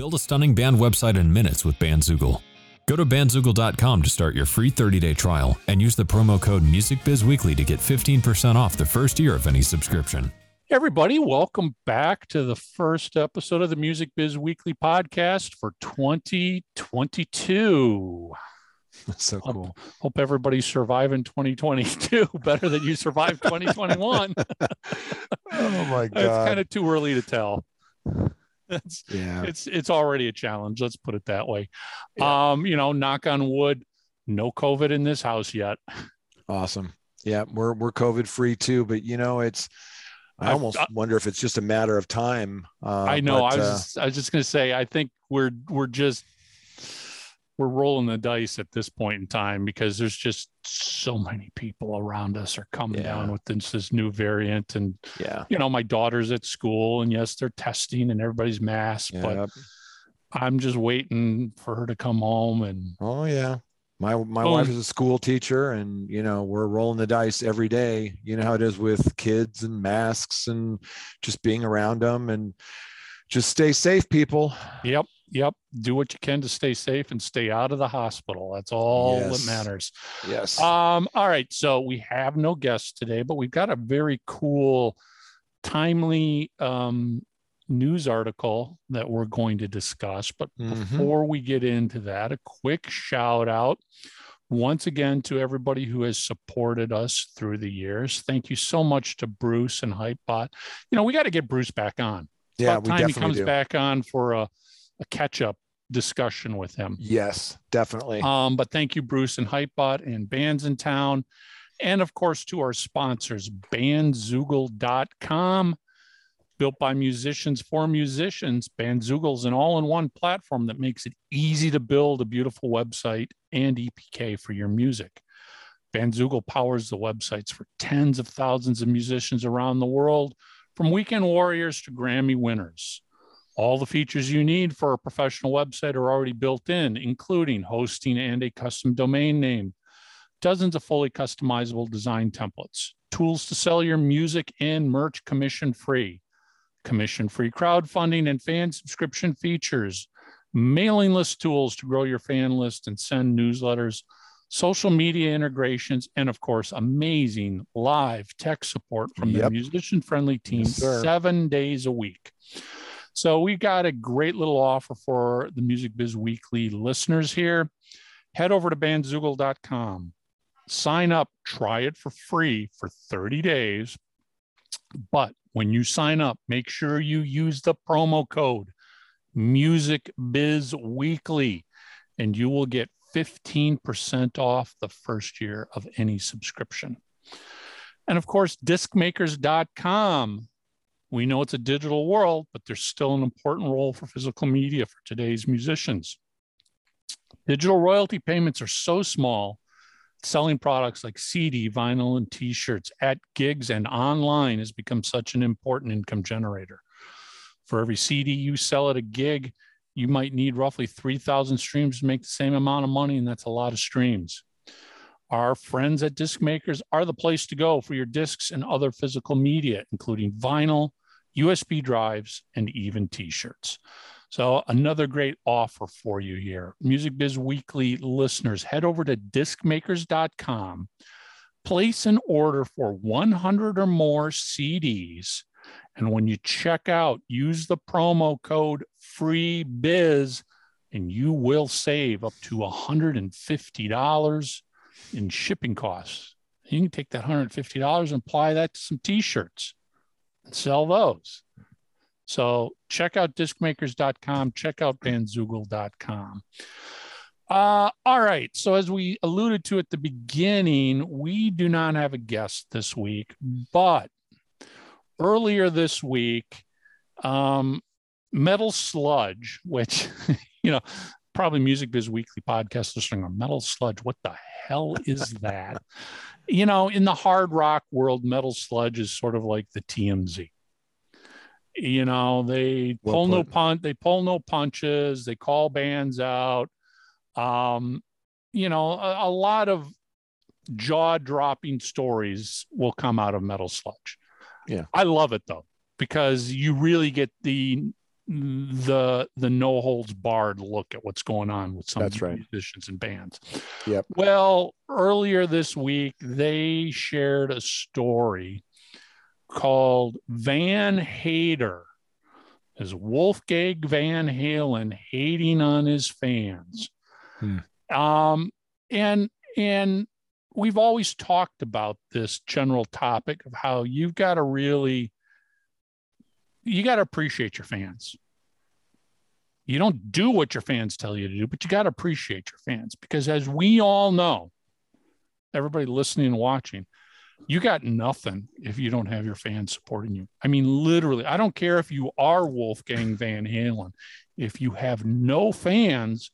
Build a stunning band website in minutes with Bandzoogle. Go to bandzoogle.com to start your free 30-day trial and use the promo code MusicBizWeekly to get 15% off the first year of any subscription. Everybody, welcome back to the first episode of the Music Biz Weekly podcast for 2022. so cool. Hope, hope everybody's surviving 2022 better than you survived 2021. oh my god. It's kind of too early to tell. It's, yeah. it's it's already a challenge. Let's put it that way. Yeah. Um, you know, knock on wood, no COVID in this house yet. Awesome. Yeah, we're we're COVID free too, but you know, it's I almost I, wonder if it's just a matter of time. Uh, I know. But, I was uh, just, I was just going to say. I think we're we're just we're rolling the dice at this point in time because there's just so many people around us are coming yeah. down with this, this new variant. And yeah. you know my daughter's at school and yes they're testing and everybody's masked yeah. but i'm just waiting for her to come home and oh yeah. My my oh, wife is a school teacher and you know we're rolling the dice every day. You know how it is with kids and masks and just being around them and just stay safe people. Yep Yep. Do what you can to stay safe and stay out of the hospital. That's all yes. that matters. Yes. Um, all right. So we have no guests today, but we've got a very cool, timely um, news article that we're going to discuss. But mm-hmm. before we get into that, a quick shout out once again to everybody who has supported us through the years. Thank you so much to Bruce and Hypebot. You know, we got to get Bruce back on. Yeah, we time definitely he comes do. back on for a a catch up discussion with him. Yes, definitely. Um, but thank you, Bruce and Hypebot and Bands in Town. And of course, to our sponsors, bandzoogle.com, built by musicians for musicians. Bandzoogle is an all in one platform that makes it easy to build a beautiful website and EPK for your music. Bandzoogle powers the websites for tens of thousands of musicians around the world, from weekend warriors to Grammy winners. All the features you need for a professional website are already built in, including hosting and a custom domain name, dozens of fully customizable design templates, tools to sell your music and merch commission free, commission free crowdfunding and fan subscription features, mailing list tools to grow your fan list and send newsletters, social media integrations, and of course, amazing live tech support from yep. the musician friendly team yes, seven days a week. So we got a great little offer for the Music Biz Weekly listeners here. Head over to bandzoogle.com, sign up, try it for free for 30 days. But when you sign up, make sure you use the promo code Music Biz Weekly, and you will get 15% off the first year of any subscription. And of course, discmakers.com we know it's a digital world, but there's still an important role for physical media for today's musicians. Digital royalty payments are so small, selling products like CD, vinyl, and t shirts at gigs and online has become such an important income generator. For every CD you sell at a gig, you might need roughly 3,000 streams to make the same amount of money, and that's a lot of streams. Our friends at Disc Makers are the place to go for your discs and other physical media, including vinyl, USB drives, and even t shirts. So, another great offer for you here. Music Biz Weekly listeners, head over to discmakers.com, place an order for 100 or more CDs. And when you check out, use the promo code FREEBIZ and you will save up to $150 in shipping costs. You can take that $150 and apply that to some t shirts sell those. So check out discmakers.com, check out bandzoogle.com. Uh, all right. So, as we alluded to at the beginning, we do not have a guest this week, but earlier this week, um, Metal Sludge, which, you know, probably Music Biz Weekly podcast listening on Metal Sludge. What the hell is that? you know, in the hard rock world, Metal Sludge is sort of like the TMZ. You know, they well pull put. no punch, they pull no punches, they call bands out. Um, you know, a, a lot of jaw-dropping stories will come out of Metal Sludge. Yeah. I love it though, because you really get the the the no holds barred look at what's going on with some That's right. musicians and bands. Yep. Well, earlier this week they shared a story called Van Hater. Is Wolfgang Van Halen hating on his fans? Hmm. Um, and and we've always talked about this general topic of how you've got to really you got to appreciate your fans. You don't do what your fans tell you to do, but you got to appreciate your fans because, as we all know, everybody listening and watching, you got nothing if you don't have your fans supporting you. I mean, literally, I don't care if you are Wolfgang Van Halen. If you have no fans,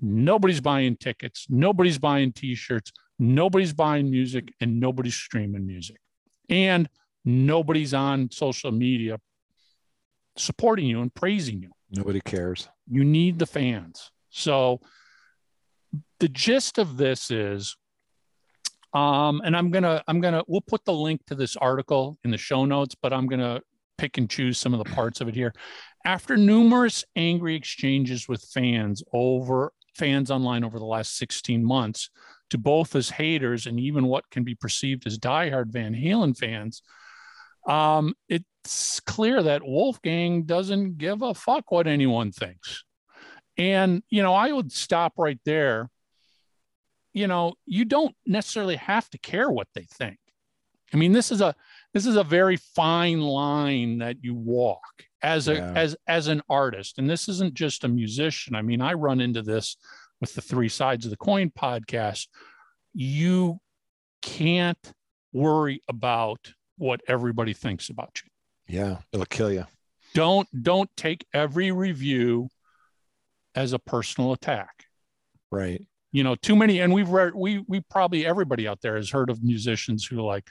nobody's buying tickets, nobody's buying t shirts, nobody's buying music, and nobody's streaming music. And nobody's on social media supporting you and praising you. Nobody cares. You need the fans. So the gist of this is um and I'm to I'm going to we'll put the link to this article in the show notes, but I'm going to pick and choose some of the parts of it here. After numerous angry exchanges with fans over fans online over the last 16 months, to both as haters and even what can be perceived as diehard Van Halen fans, um, it's clear that Wolfgang doesn't give a fuck what anyone thinks. And, you know, I would stop right there. You know, you don't necessarily have to care what they think. I mean, this is a this is a very fine line that you walk as a Yeah. as as an artist. And this isn't just a musician. I mean, I run into this with the three sides of the coin podcast. You can't worry about what everybody thinks about you Yeah, it'll kill you. don't don't take every review as a personal attack Right. you know too many and we've read we we probably everybody out there has heard of musicians who like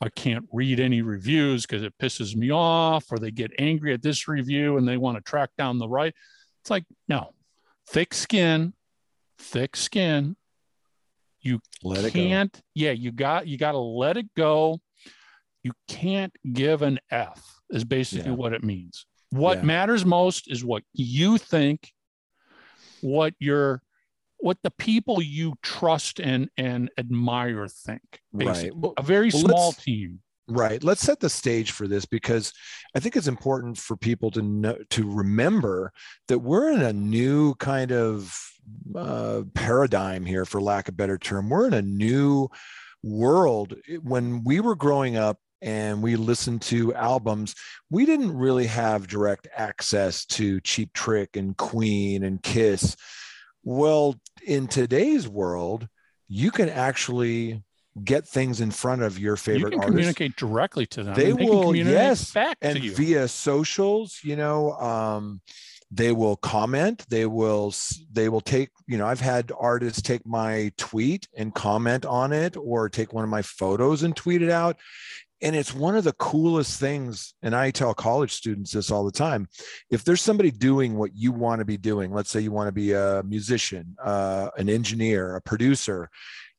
i can't read any reviews because it pisses me off or they get angry at this review and they want to track down the right it's like no thick skin thick skin you Let it go. can't yeah you got you got to let it go you can't give an f is basically Yeah. what it means what Yeah. matters most is what you think what your what the people you trust and and admire think basically. Right. Well, a very well, small team Right. Let's set the stage for this because I think it's important for people to know to remember that we're in a new kind of uh, paradigm here, for lack of a better term. We're in a new world. When we were growing up and we listened to albums, we didn't really have direct access to Cheap Trick and Queen and Kiss. Well, in today's world, you can actually get things in front of your favorite you can artists. communicate directly to them They can will, yes, back and to you. via socials you know um they will comment they will they will take you know i've had artists take my tweet and comment on it or take one of my photos and tweet it out and it's one of the coolest things and i tell college students this all the time if there's somebody doing what you want to be doing let's say you want to be a musician uh, an engineer a producer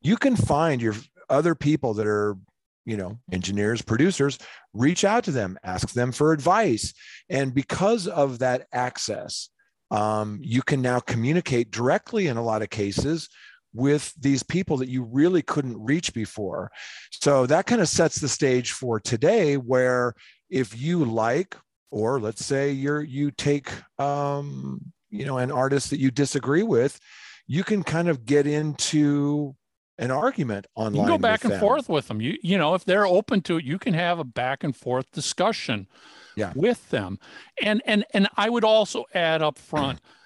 you can find your other people that are you know engineers producers reach out to them ask them for advice. And because of that access um, you can now communicate directly in a lot of cases with these people that you really couldn't reach before so that kind of sets the stage for today where if you like or let's say you're you take um, you know an artist that you disagree with you can kind of get into an argument online you can go back and them. forth with them you you know if they're open to it you can have a back and forth discussion Yeah. with them and and and i would also add up front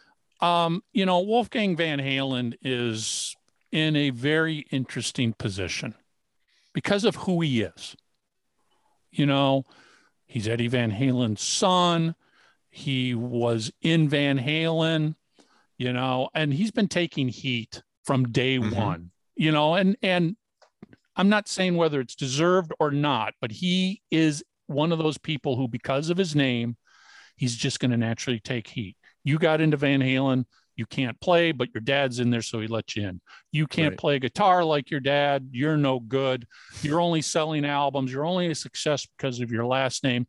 um you know wolfgang van halen is in a very interesting position because of who he is. You know he's eddie van halen's son. He was in van halen you know and he's been taking heat from day Mhm. one you know and and i'm not saying whether it's deserved or not but he is one of those people who because of his name he's just going to naturally take heat you got into van halen you can't play but your dad's in there so he let you in you can't Right. play guitar like your dad you're no good you're only selling albums you're only a success because of your last name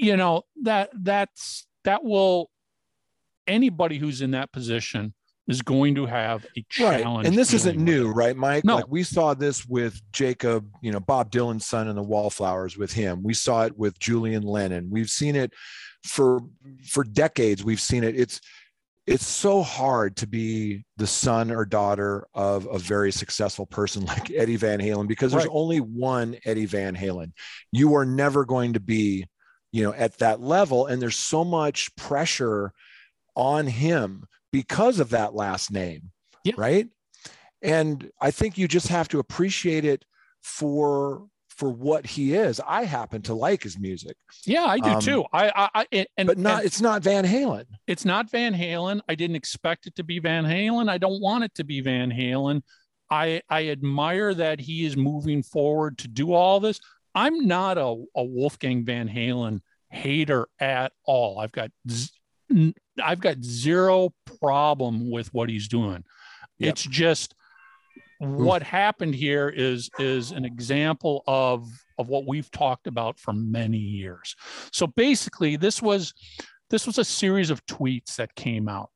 you know that that's that will anybody who's in that position is going to have a challenge. Right. And this isn't new, right, Mike? No. Like we saw this with Jakob, you know, Bob Dylan's son and the Wallflowers with him. We saw it with Julian Lennon. We've seen it for for decades. We've seen it. It's it's so hard to be the son or daughter of a very successful person like Eddie Van Halen because there's Right. only one Eddie Van Halen. You are never going to be, you know, at that level and there's so much pressure on him because of that last name. Yeah. Right? And I think you just have to appreciate it for for what he is. I happen to like his music, Yeah, I do Um, too. I, I, I and- but not and it's not Van Halen. it's not Van Halen. I didn't expect it to be Van Halen. I don't want it to be Van Halen. I I admire that he is moving forward to do all this. I'm not a, a Wolfgang Van Halen hater at all. I've got z- I've got zero problem with what he's doing. Yep. It's just what happened here is is an example of of what we've talked about for many years. So basically, this was this was a series of tweets that came out,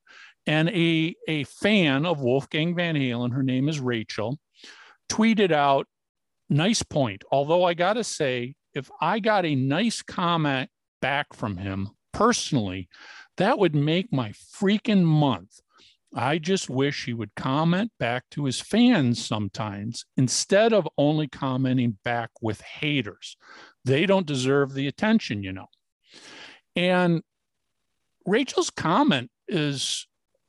and a a fan of Wolfgang Van Halen, her name is Rachel, tweeted out, "Nice point." Although I gotta say, if I got a nice comment back from him personally, that would make my freaking month. I just wish he would comment back to his fans sometimes instead of only commenting back with haters. They don't deserve the attention, you know. And Rachel's comment is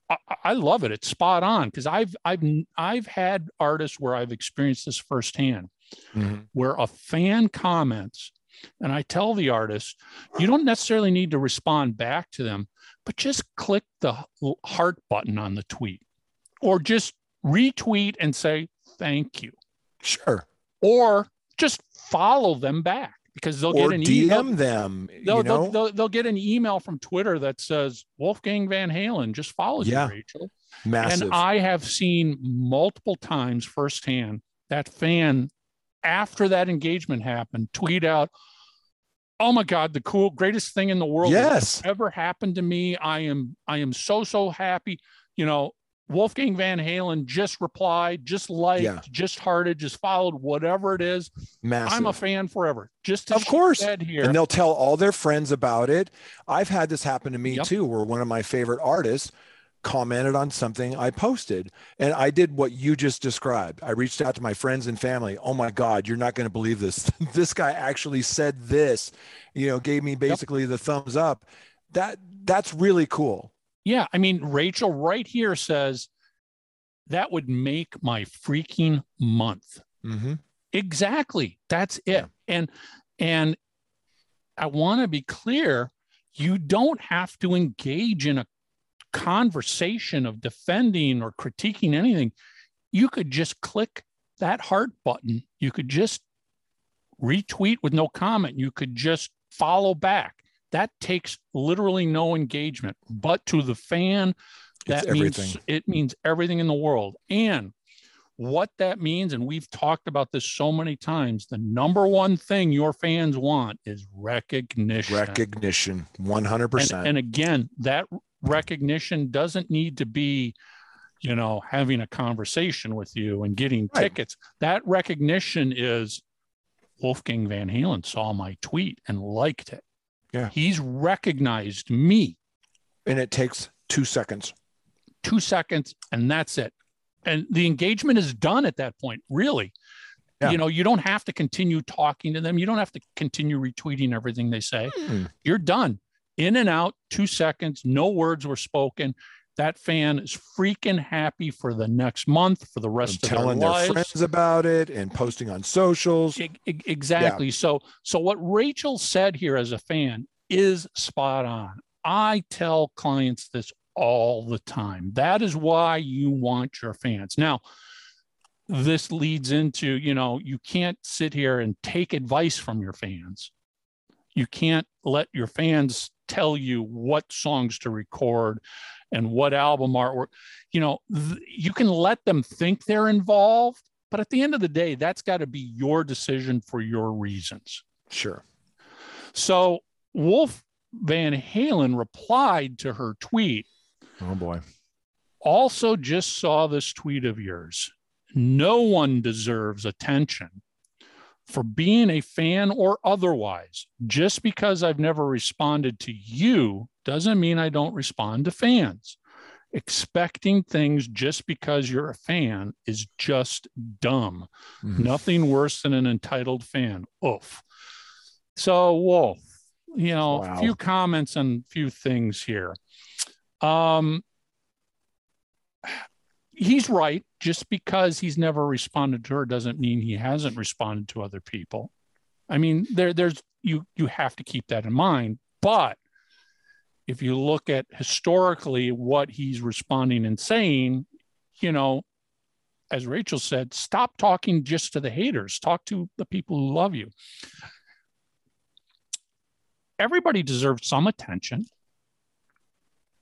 I, I love it. It's spot on because I've I've I've had artists where I've experienced this firsthand mm-hmm. where a fan comments and I tell the artist, you don't necessarily need to respond back to them, but just click the heart button on the tweet or just retweet and say thank you Sure. or just follow them back because they'll or get an DM email. them. They'll, they'll, they'll, they'll get an email from Twitter that says Wolfgang Van Halen just followed Yeah. you, Rachel. massive. And I have seen multiple times firsthand that fan, after that engagement happened, tweet out, "Oh my God, the cool, greatest thing in the world yes. ever happened to me. I am, I am so so happy." You know, Wolfgang Van Halen just replied, just liked, Yeah. just hearted, just followed, whatever it is. Massive. I'm a fan forever. Just to Of course. here. and they'll tell all their friends about it. I've had this happen to me Yep. too, where one of my favorite artists commented on something I posted. And I did what you just described. I reached out to my friends and family. Oh my God, you're not going to believe this. this guy actually said this, you know, gave me basically the thumbs up. That that's really cool. Yeah, I mean, Rachel right here says that would make my freaking month. Mm-hmm. Exactly. That's it. Yeah. And and I want to be clear, you don't have to engage in a conversation of defending or critiquing anything. You could just click that heart button. You could just retweet with no comment. You could just follow back. That takes literally no engagement, but to the fan, that means it means everything in the world. And what that means, and we've talked about this so many times, the number one thing your fans want is recognition. Recognition, 100%. and, and again, that recognition doesn't need to be, you know, having a conversation with you and getting Right. tickets. That recognition is Wolfgang Van Halen saw my tweet and liked it. Yeah. He's recognized me and it takes two seconds. two seconds and that's it and the engagement is done at that point really Yeah. you know you don't have to continue talking to them you don't have to continue retweeting everything they say Hmm. you're done in and out two seconds no words were spoken. That fan is freaking happy for the next month for the rest And of telling their their lives. friends about it and posting on socials. E- e- exactly. So so what rachel said here as a fan is spot on. I tell clients this all the time. That is why you want your fans. Now this leads into you know you can't sit here and take advice from your fans. You can't let your fans tell you what songs to record and what album artwork you know th- you can let them think they're involved but at the end of the day that's got to be your decision for your reasons Sure. so wolf Van Halen replied to her tweet. Oh boy. Also, just saw this tweet of yours. No one deserves attention for being a fan or otherwise. Just because I've never responded to you doesn't mean I don't respond to fans. Expecting things just because you're a fan is just dumb. Mm. Nothing worse than an entitled fan. Oof. So, Wolf, you know, wow. a few comments and a few things here. Um, he's right. Just because he's never responded to her doesn't mean he hasn't responded to other people. I mean, there, there's you you have to keep that in mind. But if you look at historically what he's responding and saying, you know, as Rachel said, stop talking just to the haters. Talk to the people who love you. Everybody deserves some attention.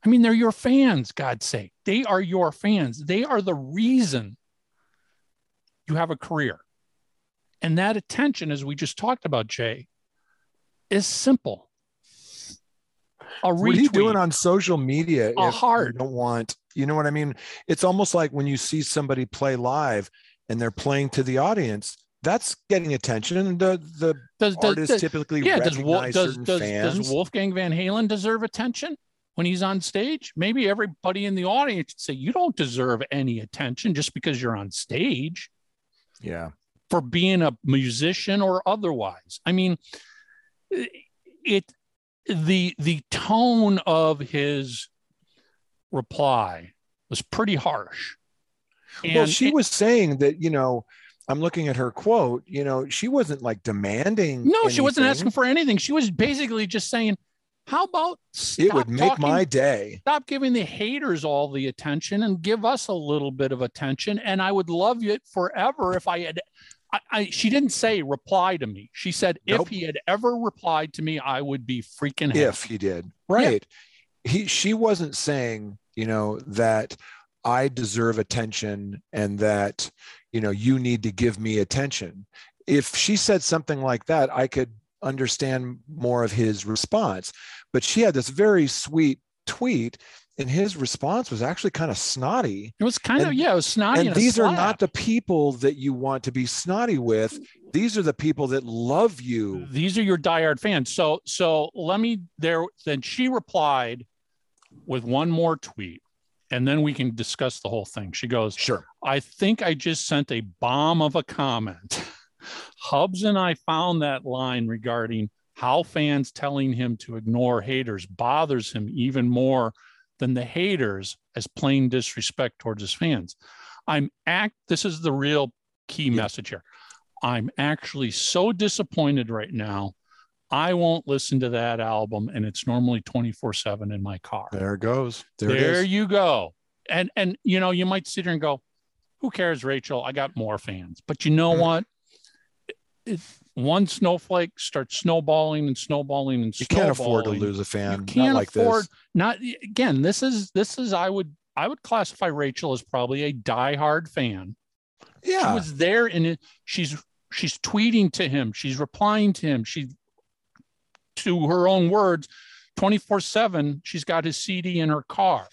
I mean, they're your fans, God's sake. They are your fans. They are the reason you have a career. And that attention, as we just talked about, Jay, is simple. A what are you doing on social media? A heart. You don't want, you know what I mean? It's almost like when you see somebody play live and they're playing to the audience. That's getting attention. The the does, artist does, typically yeah. Does, does, does, does Wolfgang Van Halen deserve attention? When he's on stage. Maybe everybody in the audience say, You don't deserve any attention just because you're on stage. Yeah. For being a musician or otherwise. I mean, it the the tone of his reply was pretty harsh. And well, she it, was saying that, you know, I'm looking at her quote, you know, she wasn't like demanding. No, anything. she wasn't asking for anything. She was basically just saying, how about it would make talking, my day? Stop giving the haters all the attention and give us a little bit of attention. And I would love it forever if I had. I, I she didn't say reply to me. She said nope. if he had ever replied to me, I would be freaking. Happy. If he did, right? Yeah. He she wasn't saying you know that I deserve attention and that you know you need to give me attention. If she said something like that, I could understand more of his response. But she had this very sweet tweet and his response was actually kind of snotty. It was kind and, of yeah, it was snotty. And, and these are not the people that you want to be snotty with. These are the people that love you. These are your diehard fans. So so let me there. Then she replied with one more tweet, and then we can discuss the whole thing. She goes, "Sure, I think I just sent a bomb of a comment." Hubs and I found that line regarding how fans telling him to ignore haters bothers him even more than the haters as plain disrespect towards his fans. I'm act this is the real key yeah. message here. I'm actually so disappointed right now. I won't listen to that album and it's normally 24/7 in my car. There it goes. There, there it you go. And and you know, you might sit here and go, who cares, Rachel? I got more fans. But you know mm-hmm. what? If one snowflake starts snowballing and snowballing and you can't afford to lose a fan. You can't not like afford this. not again. This is this is I would I would classify Rachel as probably a diehard fan. Yeah, she was there and it, she's she's tweeting to him. She's replying to him. She to her own words, twenty four seven. She's got his CD in her car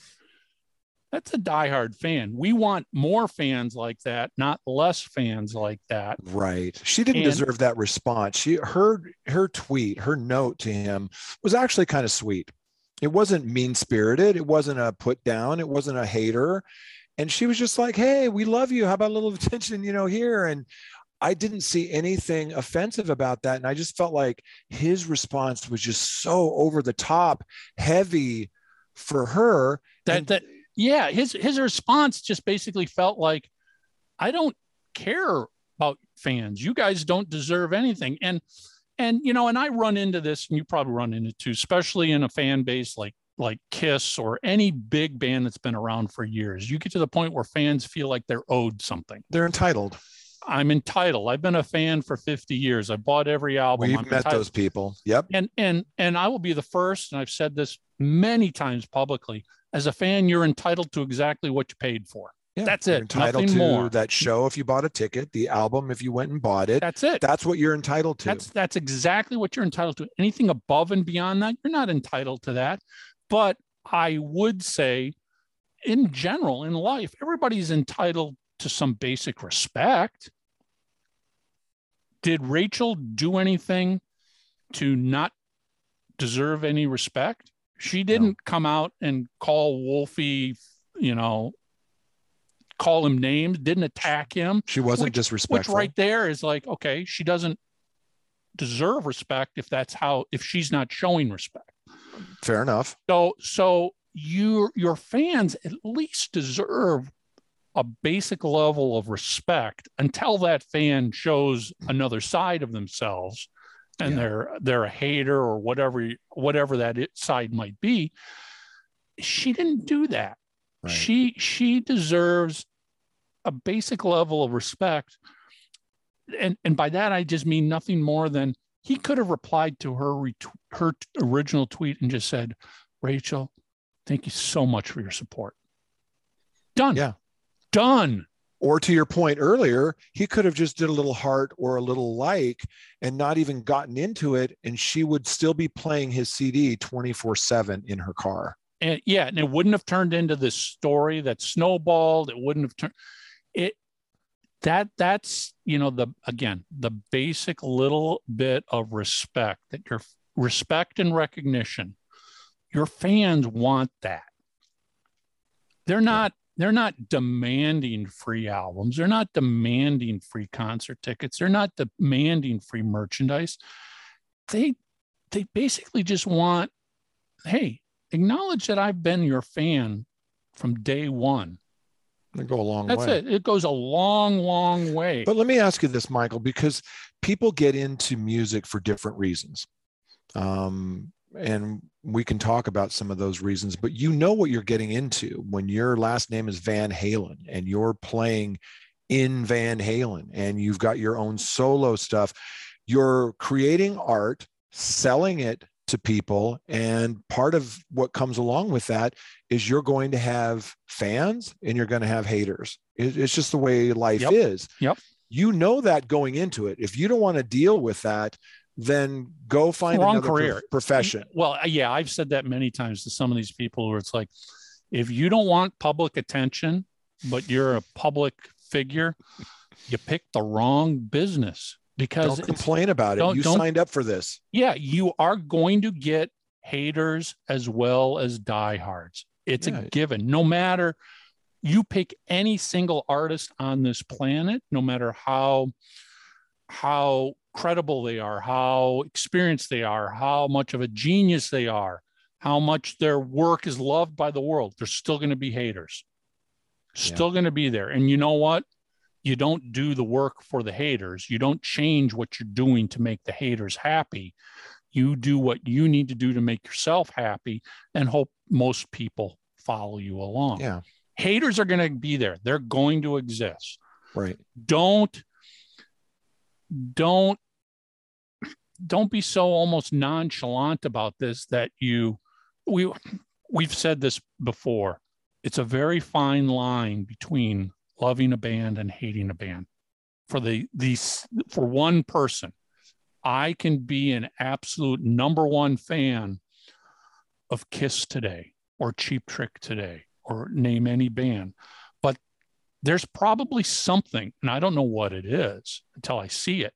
that's a diehard fan. We want more fans like that, not less fans like that. Right. She didn't and, deserve that response. She her her tweet, her note to him was actually kind of sweet. It wasn't mean spirited. It wasn't a put down. It wasn't a hater. And she was just like, "Hey, we love you. How about a little attention, you know, here?" And I didn't see anything offensive about that. And I just felt like his response was just so over the top, heavy for her. That and, that yeah, his his response just basically felt like, I don't care about fans. You guys don't deserve anything. And and you know, and I run into this, and you probably run into it too, especially in a fan base like like Kiss or any big band that's been around for years. You get to the point where fans feel like they're owed something. They're entitled. I'm entitled. I've been a fan for 50 years. I bought every album. We've I'm met entitled. those people. Yep. And and and I will be the first, and I've said this many times publicly as a fan, you're entitled to exactly what you paid for. Yeah, That's you're it. Entitled Nothing to more. that show if you bought a ticket, the album if you went and bought it. That's it. That's what you're entitled to. That's that's exactly what you're entitled to. Anything above and beyond that, you're not entitled to that. But I would say, in general, in life, everybody's entitled to some basic respect. Did Rachel do anything to not deserve any respect? She didn't come out and call Wolfie, you know, call him names, didn't attack him she wasn't which- disrespectful. which right there is like okay she doesn't deserve respect if that's how if she's not showing respect Fair enough. so so your your fans at least deserve a basic level of respect until that fan shows another side of themselves and Yeah. they're they're a hater or whatever whatever that side might be she didn't do that Right. she she deserves a basic level of respect and and by that i just mean nothing more than he could have replied to her her t- original tweet and just said rachel thank you so much for your support done Yeah. done or to your point earlier, he could have just did a little heart or a little like and not even gotten into it, and she would still be playing his CD 24 7 in her car. and yeah and it wouldn't have turned into this story that snowballed. It wouldn't have turned it that that's you know the again the basic little bit of respect that your respect and recognition. Your fans want that. They're not they're not demanding free albums they're not demanding free concert tickets they're not demanding free merchandise they they basically just want hey acknowledge that I've been your fan from day one. They go a long way. That's way. it. It goes a long, long way. But let me ask you this, Michael, because people get into music for different reasons. Um, and we can talk about some of those reasons, but you know what you're getting into when your last name is Van Halen and you're playing in Van Halen and you've got your own solo stuff. You're creating art, selling it to people. And part of what comes along with that is you're going to have fans and you're going to have haters. It's just the way life Yep. is. Yep. You know that going into it. If you don't want to deal with that, then go find Wrong another career. profession. well, uh, yeah, I've said that many times to some of these people where it's like, if you don't want public attention, but you're a public figure, you picked the wrong business because Don't complain about it. You signed up for this. yeah, you are going to get haters as well as diehards. It's Yeah. a given. No matter you pick any single artist on this planet, no matter how how credible they are, how experienced they are, how much of a genius they are, how much their work is loved by the world, there's still going to be haters. Still going to be there. And you know what? You don't do the work for the haters. You don't change what you're doing to make the haters happy. You do what you need to do to make yourself happy and hope most people follow you along. Yeah. Haters are going to be there. They're going to exist. Right. Don't don't don't be so almost nonchalant about this that you we we've said this before. It's a very fine line between loving a band and hating a band. For the these for one person, I can be an absolute number one fan of Kiss today or Cheap Trick today or name any band. There's probably something, and I don't know what it is until I see it,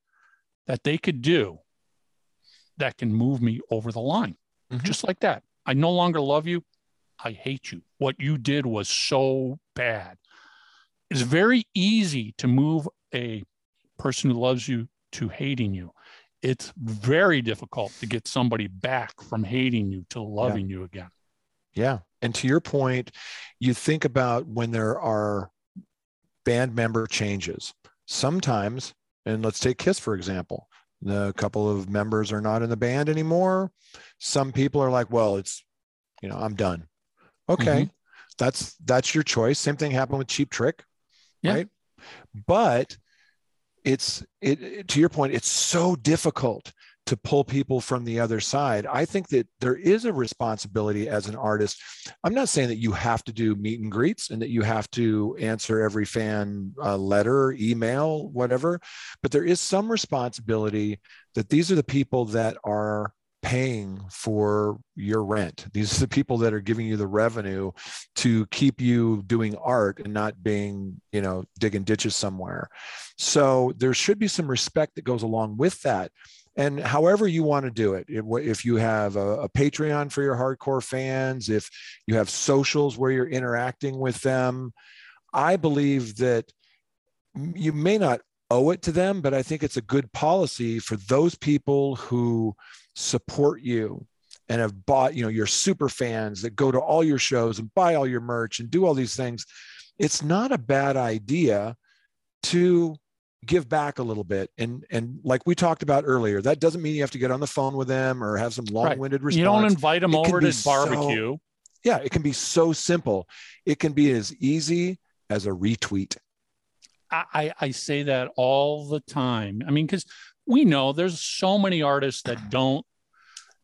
that they could do that can move me over the line. Mhm. Just like that. I no longer love you. I hate you. What you did was so bad. It's very easy to move a person who loves you to hating you. It's very difficult to get somebody back from hating you to loving you again. Yeah. And to your point, you think about when there are band member changes. Sometimes, and let's take Kiss for example, the couple of members are not in the band anymore. Some people are like, well, it's, you know, I'm done. Okay. Mm-hmm. That's that's your choice. Same thing happened with Cheap Trick. Yeah. Right. But it's it, it to your point, it's so difficult to pull people from the other side. I think that there is a responsibility as an artist. I'm not saying that you have to do meet and greets and that you have to answer every fan uh, letter, email, whatever, but there is some responsibility that these are the people that are paying for your rent. These are the people that are giving you the revenue to keep you doing art and not being, you know, digging ditches somewhere. So there should be some respect that goes along with that and however you want to do it if you have a, a, patreon for your hardcore fans if you have socials where you're interacting with them i believe that you may not owe it to them but i think it's a good policy for those people who support you and have bought you know your super fans that go to all your shows and buy all your merch and do all these things. It's not a bad idea to give back a little bit. And and like we talked about earlier that doesn't mean you have to get on the phone with them or have some long-winded right. response you don't invite them it over to barbecue. So, yeah it can be so simple. It can be as easy as a retweet. I i say that all the time. I mean because we know there's so many artists that don't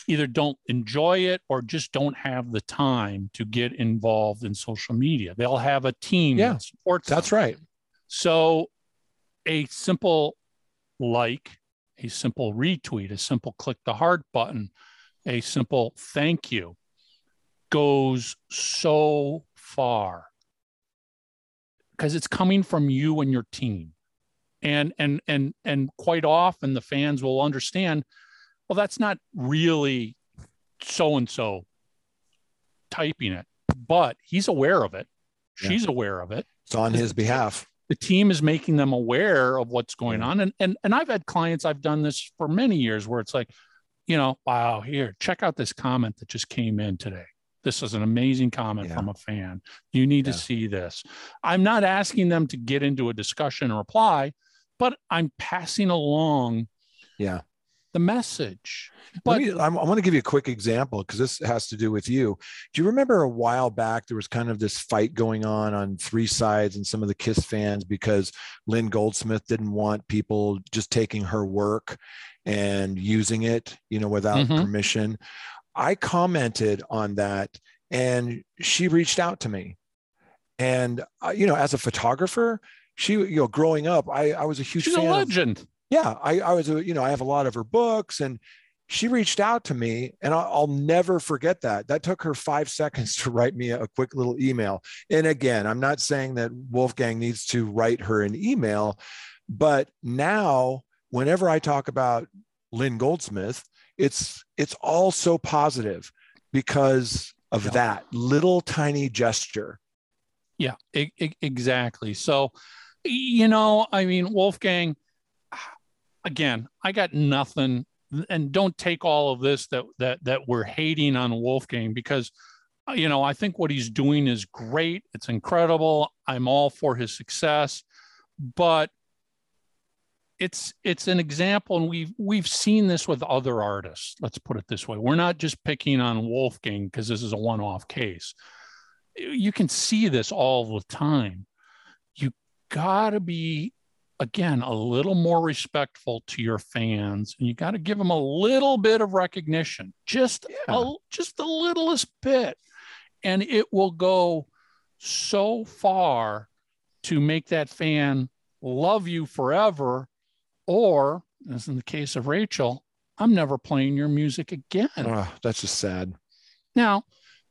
either don't enjoy it or just don't have the time to get involved in social media. They'll have a team yeah that supports that's them. right. So a simple like, a simple retweet, a simple click the heart button, a simple thank you goes so far because it's coming from you and your team. And and and and quite often the fans will understand, well, that's not really so and so typing it, but he's aware of it. She's yeah. aware of it. It's on his behalf the team is making them aware of what's going on. And and and I've had clients I've done this for many years where it's like you know wow here check out this comment that just came in today. This is an amazing comment yeah. from a fan. You need yeah. to see this. I'm not asking them to get into a discussion or reply but i'm passing along yeah the message. But me, I want to give you a quick example because this has to do with you. Do you remember a while back there was kind of this fight going on on three sides and some of the Kiss fans because Lynn Goldsmith didn't want people just taking her work and using it, you know, without mm-hmm. permission. I commented on that and she reached out to me. And uh, you know, as a photographer, she, you know, growing up, I, I was a huge She's fan a legend. Of, yeah, I, I was, uh, you know, I have a lot of her books and she reached out to me and I'll, I'll, never forget that. That took her five seconds to write me a, a quick little email. And again, I'm not saying that Wolfgang needs to write her an email, but now whenever I talk about Lynn Goldsmith, it's it's all so positive because of yeah. that little tiny gesture. Yeah, exactly. So, you know, I mean, Wolfgang, again, I got nothing. And don't take all of this that that that we're hating on Wolfgang because uh, you know, I think what he's doing is great. It's incredible. I'm all for his success, but it's it's an example, and we've we've seen this with other artists. Let's put it this way: we're not just picking on Wolfgang because this is a one-off case. You can see this all the time. You got to be again a little more respectful to your fans and you got to give them a little bit of recognition just yeah. a, just the littlest bit and it will go so far to make that fan love you forever or as in the case of rachel i'm never playing your music again. Oh, that's just sad. Now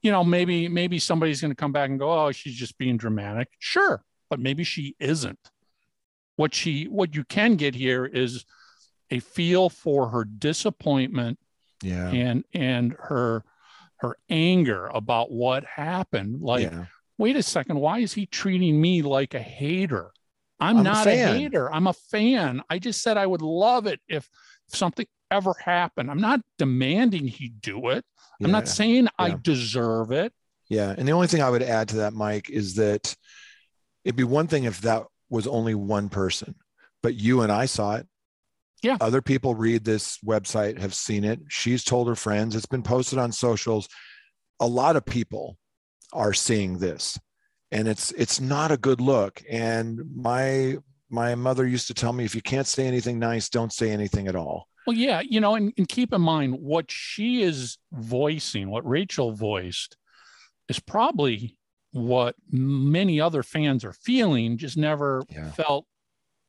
you know maybe maybe somebody's going to come back and go oh she's just being dramatic. Sure but maybe she isn't what she what you can get here is a feel for her disappointment yeah. and and her her anger about what happened. Like yeah. wait a second why is he treating me like a hater? I'm, I'm not a, a, hater. I'm a fan. I just said i would love it if something ever happened. I'm not demanding he do it. Yeah. i'm not saying yeah. i deserve it. Yeah. And the only thing i would add to that mike is that it'd be one thing if that was only one person, but you and I saw it. Yeah. Other people read this website, have seen it. She's told her friends. It's been posted on socials. A lot of people are seeing this, and it's it's not a good look. And my my mother used to tell me, if you can't say anything nice, don't say anything at all. Well, yeah, you know, and, and keep in mind what she is voicing, what Rachel voiced, is probably what many other fans are feeling, just never Yeah. felt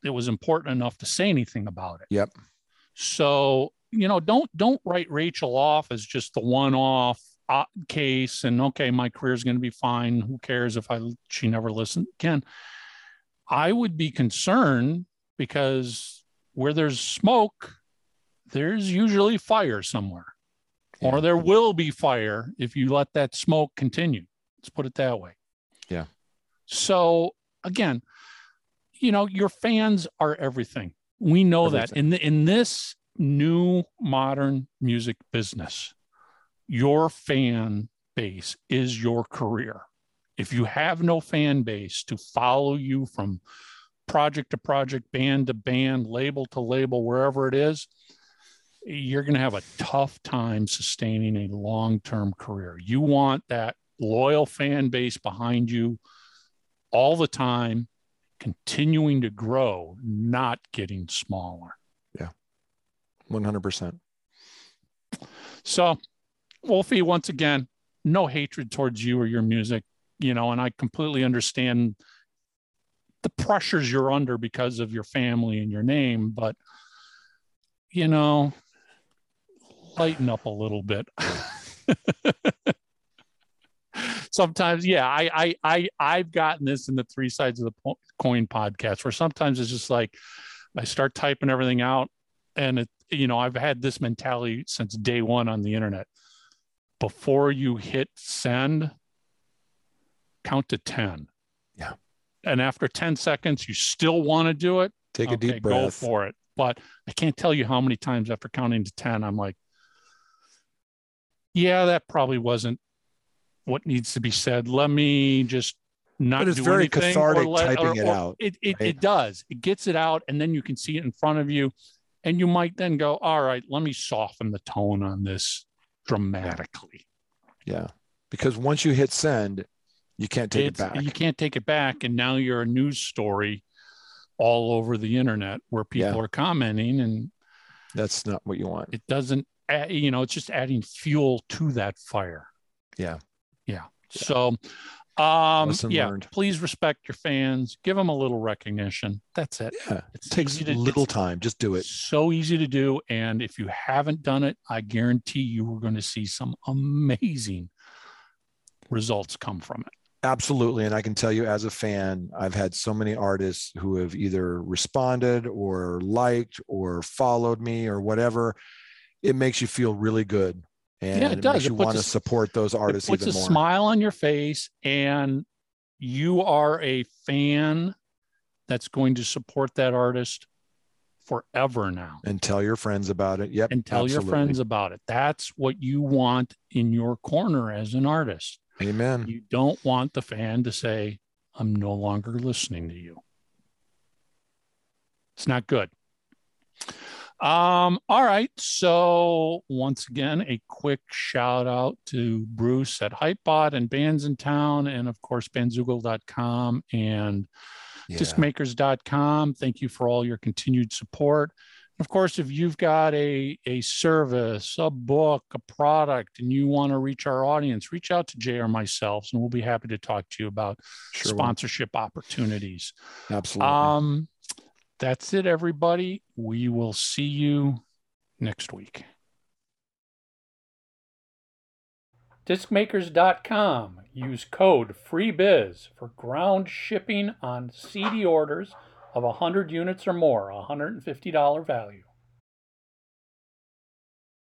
it was important enough to say anything about it. Yep. So, you know, don't don't write Rachel off as just the one-off uh, case and okay, my career is going to be fine. Who cares if I she never listened again? I would be concerned because where there's smoke, there's usually fire somewhere, or there will be fire if you let that smoke continue. Let's put it that way. Yeah. So again, you know, your fans are everything. We know that in the, in this new modern music business, your fan base is your career. If you have no fan base to follow you from project to project, band to band, label to label, wherever it is, you're going to have a tough time sustaining a long term career. You want that loyal fan base behind you all the time, continuing to grow, not getting smaller. Yeah, 100%. So, Wolfie, once again, no hatred towards you or your music, you know, and I completely understand the pressures you're under because of your family and your name, but you know, lighten up a little bit. sometimes, yeah, I, I, I, I've gotten this in the three sides of the coin podcast where sometimes it's just like I start typing everything out and it, you know, I've had this mentality since day one on the internet. Before you hit send, count to 10. Yeah. And after 10 seconds, you still want to do it. Take a okay, deep breath. Go for it. But I can't tell you how many times after counting to 10, I'm like, yeah, that probably wasn't what needs to be said. Let me just not But it's very anything or cathartic let- typing or- it out, It, it, right? it does. It gets it out, and then you can see it in front of you. And you might then go, all right, let me soften the tone on this dramatically. Yeah. Because once you hit send, you can't take It's- it back. You can't take it back. And now you're a news story all over the internet where people Yeah. are commenting and That's not what you want. it doesn't, you know, it's just adding fuel to that fire. Yeah. Yeah. So, um, Lesson yeah, learned. please respect your fans. Give them a little recognition. That's it. Yeah. It's It takes easy to- little time. Just do it. So easy to do. And if you haven't done it, I guarantee you are going to see some amazing results come from it. Absolutely. And I can tell you as a fan, I've had so many artists who have either responded or liked or followed me or whatever. It makes you feel really good. And it does. makes It you want to support those artists. It puts a more. smile on your face, and you are a fan that's going to support that artist forever now. and tell your friends about it. Yep. and tell your friends about it. That's what you want in your corner as an artist. Amen. You don't want the fan to say, I'm no longer listening to you. It's not good. Um, all right. So once again, a quick shout out to Bruce at Hypebot and Bands in Town, and of course, bandzoogle.com and Yeah. discmakers.com. Thank you for all your continued support. Of course, if you've got a, a service, a book, a product, and you want to reach our audience, reach out to Jay or myself, and we'll be happy to talk to you about Sure will. sponsorship opportunities. Absolutely. Um, that's it, everybody. We will see you next week. Discmakers.com. Use code FREEBIZ for ground shipping on CD orders of 100 units or more, $150 value.